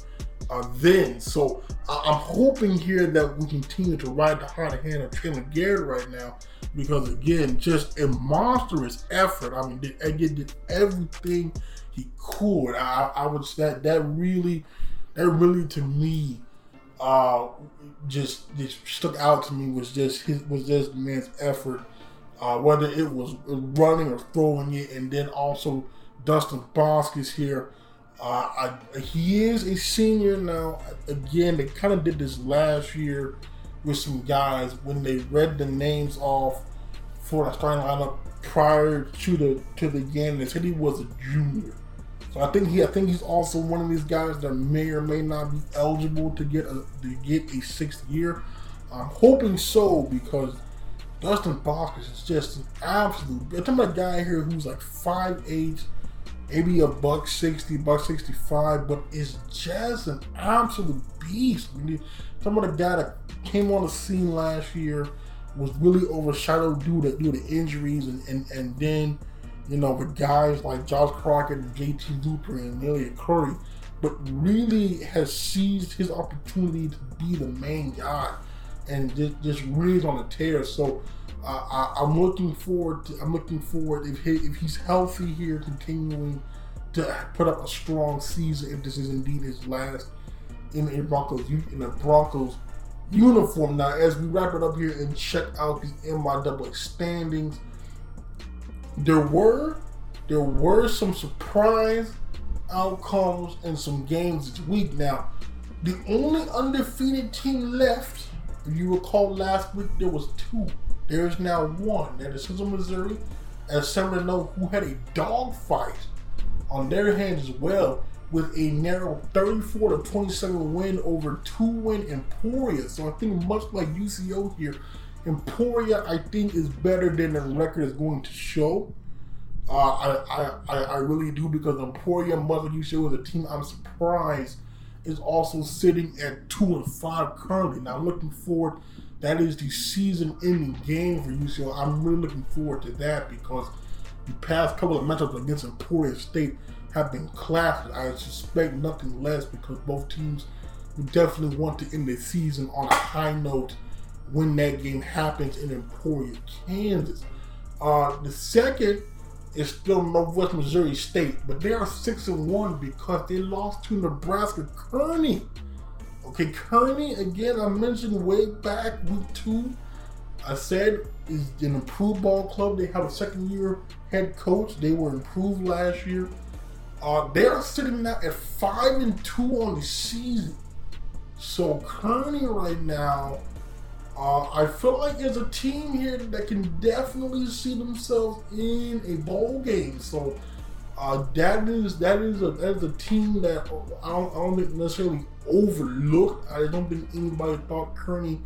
[SPEAKER 4] then. So uh, I'm hoping here that we continue to ride the hot hand of Chandler Garrett right now because again, just a monstrous effort. I mean, again, did everything he could. I, I would that that really, that really to me, uh, just just stuck out to me was just his was just the man's effort. Uh, whether it was running or throwing it, and then also Dustin Boskis here uh, I, he is a senior now. Again, they kind of did this last year with some guys when they read the names off for the starting lineup prior to the to the game. They said he was a junior, so I think he I think he's also one of these guys that may or may not be eligible to get a to get a sixth year. I'm hoping so because Dustin Boskis just an absolute. I'm talking about a guy here who's like five eight maybe a buck 60, buck 65, but it's just an absolute beast. I mean, some of the guy that came on the scene last year was really overshadowed due to due to injuries and, and, and then you know with guys like Josh Crockett and JT Looper and Elliot Curry, but really has seized his opportunity to be the main guy and just, just really on a tear. So uh, I, am looking forward. To, I'm looking forward if he, if he's healthy here, continuing to put up a strong season. If this is indeed his last in a Broncos in a Broncos uniform. Now, as we wrap it up here and check out the MIAA standings, there were there were some surprise outcomes in some games this week. Now, the only undefeated team left, if you recall last week, there was two there is now one, that is Central Missouri, as Seminole know, who had a dogfight on their hands as well with a narrow 34 to 27 win over two win Emporia. So I think much like UCO here, Emporia I think is better than the record is going to show. Uh, I, I, I really do because Emporia, much like UCO, is a team I'm surprised is also sitting at two and five currently. Now looking forward that is the season-ending game for UCO. I'm really looking forward to that because the past couple of matchups against Emporia State have been classic. I suspect nothing less because both teams would definitely want to end the season on a high note when that game happens in Emporia, Kansas. Uh, the second is still Northwest Missouri State, but they are six and one because they lost to Nebraska Kearney. Okay, Kearney, again, I mentioned way back week two. I said is an improved ball club. They have a second year head coach. They were improved last year. Uh, they are sitting now at five and two on the season. So Kearney right now, uh, I feel like there's a team here that can definitely see themselves in a bowl game. So uh, that is that is a that is a team that I don't, I don't think necessarily overlooked. I don't think anybody thought Kearney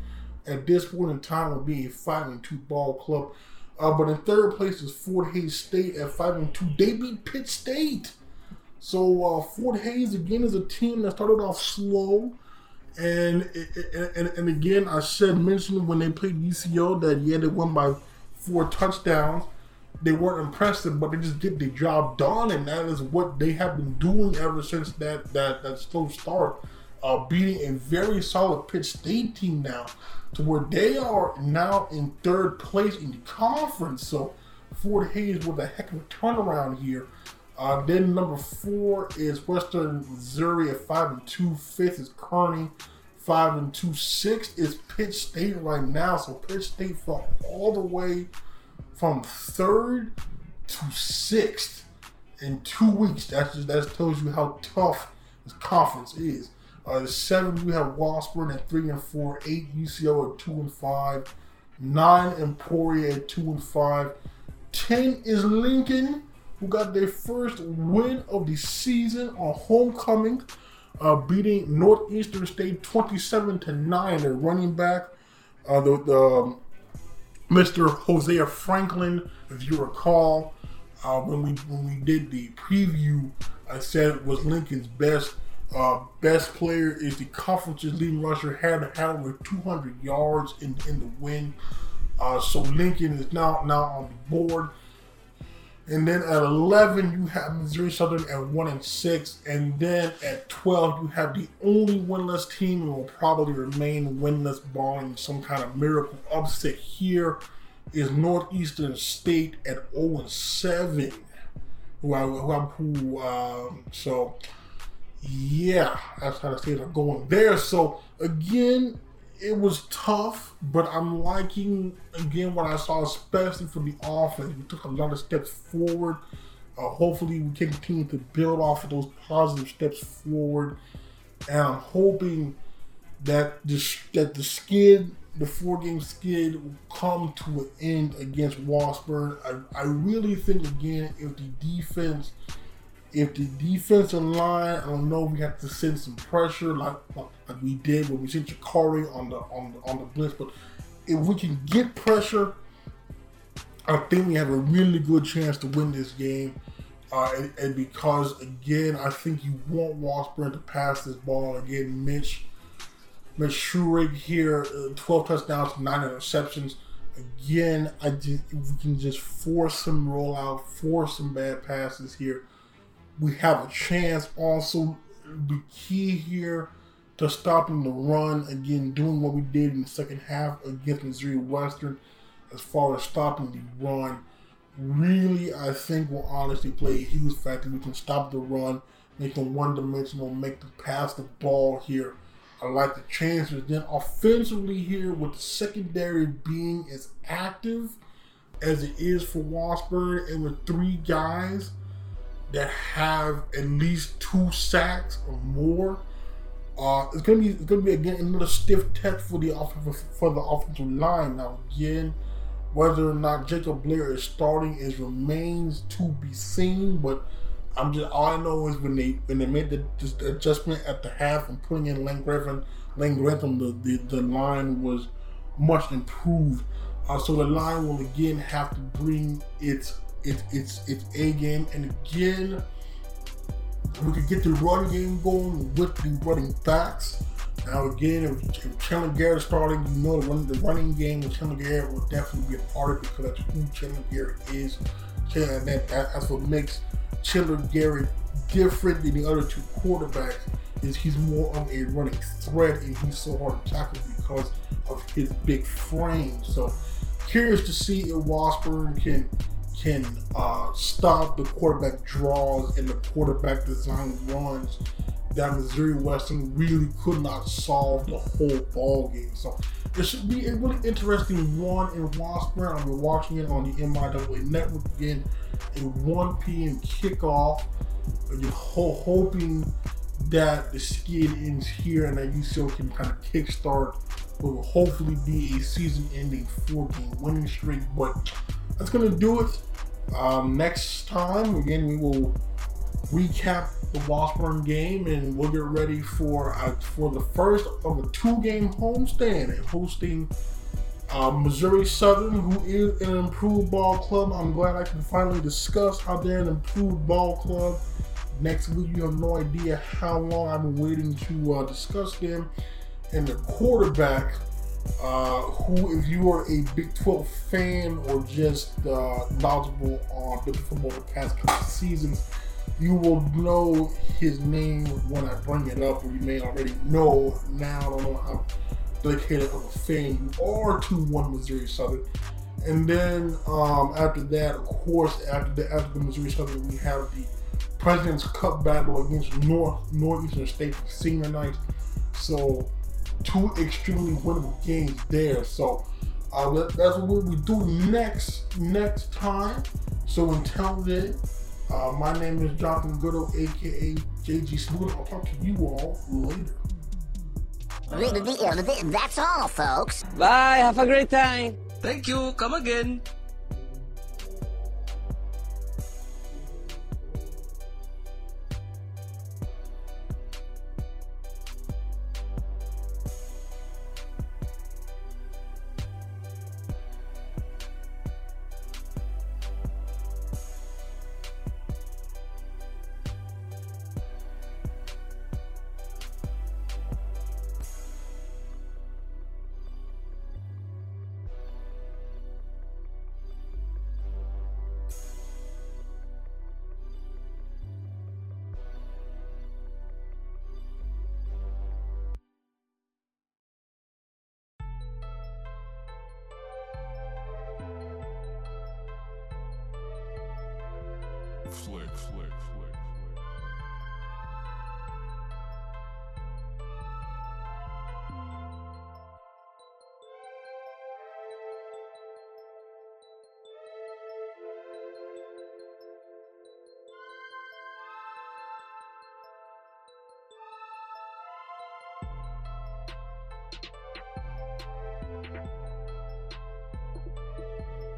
[SPEAKER 4] at this point in time would be a five and two ball club. Uh, but in third place is Fort Hays State at five and two. They beat Pitt State. So uh, Fort Hays again is a team that started off slow, and and, and again I said mentioned when they played UCO that yeah they won by four touchdowns they weren't impressive, but they just get the job done, and that is what they have been doing ever since that that that slow start, uh, beating a very solid Pitt State team now, to where they are now in third place in the conference. So Fort Hays with a heck of a turnaround here. Uh, then number four is Western Missouri at five and two. Fifth is Kearney, five and two. Sixth is Pitt State right now. So Pitt State fell all the way from third to sixth in two weeks. That just that tells you how tough this conference is. Uh, seven we have Washburn at three and four, eight UCO at two and five, nine Emporia at two and five, ten is Lincoln who got their first win of the season on homecoming, uh, beating Northeastern State 27 to 9. Their running back, uh, the, the um, Mr. Hosea Franklin, if you recall, uh, when we when we did the preview, I said was Lincoln's best uh, best player is the conference's leading rusher, had had over 200 yards in, in the win. Uh, so Lincoln is now now on the board. And then at 11, you have Missouri Southern at 1 and 6. And then at 12, you have the only winless team and will probably remain winless, barring some kind of miracle upset here, is Northeastern State at 0 and 7. Who, I, who, I, who um, so yeah, that's how the States are going there. So again, it was tough, but I'm liking again what I saw, especially for the offense. We took a lot of steps forward. Uh, hopefully, we can continue to build off of those positive steps forward, and I'm hoping that the that the skid, the four game skid, will come to an end against Washburn. I, I really think again if the defense if the defensive line, I don't know, we have to send some pressure like, like we did when we sent Jakari on the on the on the blitz. But if we can get pressure, I think we have a really good chance to win this game. Uh, and, and, because again, I think you want Washburn to pass this ball again. Mitch, Mitch Schurig here, uh, 12 touchdowns, nine interceptions. Again, I just we can just force some rollout, force some bad passes here we have a chance also the key here to stopping the run again doing what we did in the second half against missouri western as far as stopping the run. Really i think will honestly play a huge factor we can stop the run make them one-dimensional make them pass the ball here. I like the chances. Then offensively here with the secondary being as active as it is for washburn and with three guys that have at least two sacks or more. Uh, it's gonna be it's gonna be again another stiff test for the offensive for the offensive line. Now again, whether or not Jacob Blair is starting is remains to be seen. But I'm just all I know is when they when they made the, the adjustment at the half and putting in Lane Griffin, Lane Grantham, the, the the line was much improved. Uh, so the line will again have to bring its it's it's it's a game, and again, we could get the running game going with the running backs. Now again, if, if Chandler Garrett starting, you know the, run, the running game with Chandler Garrett will definitely be a part of it because that's who Chandler Garrett is. And that, that's what makes Chandler Garrett different than the other two quarterbacks. Is he's more of a running threat and he's so hard to tackle because of his big frame. So curious to see if Washburn can can uh, stop the quarterback draws and the quarterback design runs that Missouri Western really could not solve the whole ball game. So it should be a really interesting one in Washburn. I'll be watching it on the MIAA network again at 1 p.m. kickoff. You're hoping that the skid ends here and that UCO can kind of kickstart what will hopefully be a season-ending four-game winning streak. But that's going to do it. Um, next time, again, we will recap the Washburn game and we'll get ready for uh, for the first of a two-game homestand and hosting uh, Missouri Southern, who is an improved ball club. I'm glad I can finally discuss how they're an improved ball club. Next week, you have no idea how long I've been waiting to uh, discuss them. And the quarterback uh, who, if you are a Big 12 fan or just uh, knowledgeable on the football the past couple seasons, you will know his name when I bring it up, or you may already know now. I don't know how dedicated of a fan you are to one Missouri Southern. And then um, after that, of course, after the after the Missouri Southern, we have the President's Cup battle against North Northeastern State senior night. So two extremely winnable games there. So uh, that's what we do next next time. So until then, uh, my name is Jonathan Goudeau, aka JG Smooth. I'll talk to you all later.
[SPEAKER 5] That's all, folks.
[SPEAKER 6] Bye. Have a great time.
[SPEAKER 7] Thank you. Come again.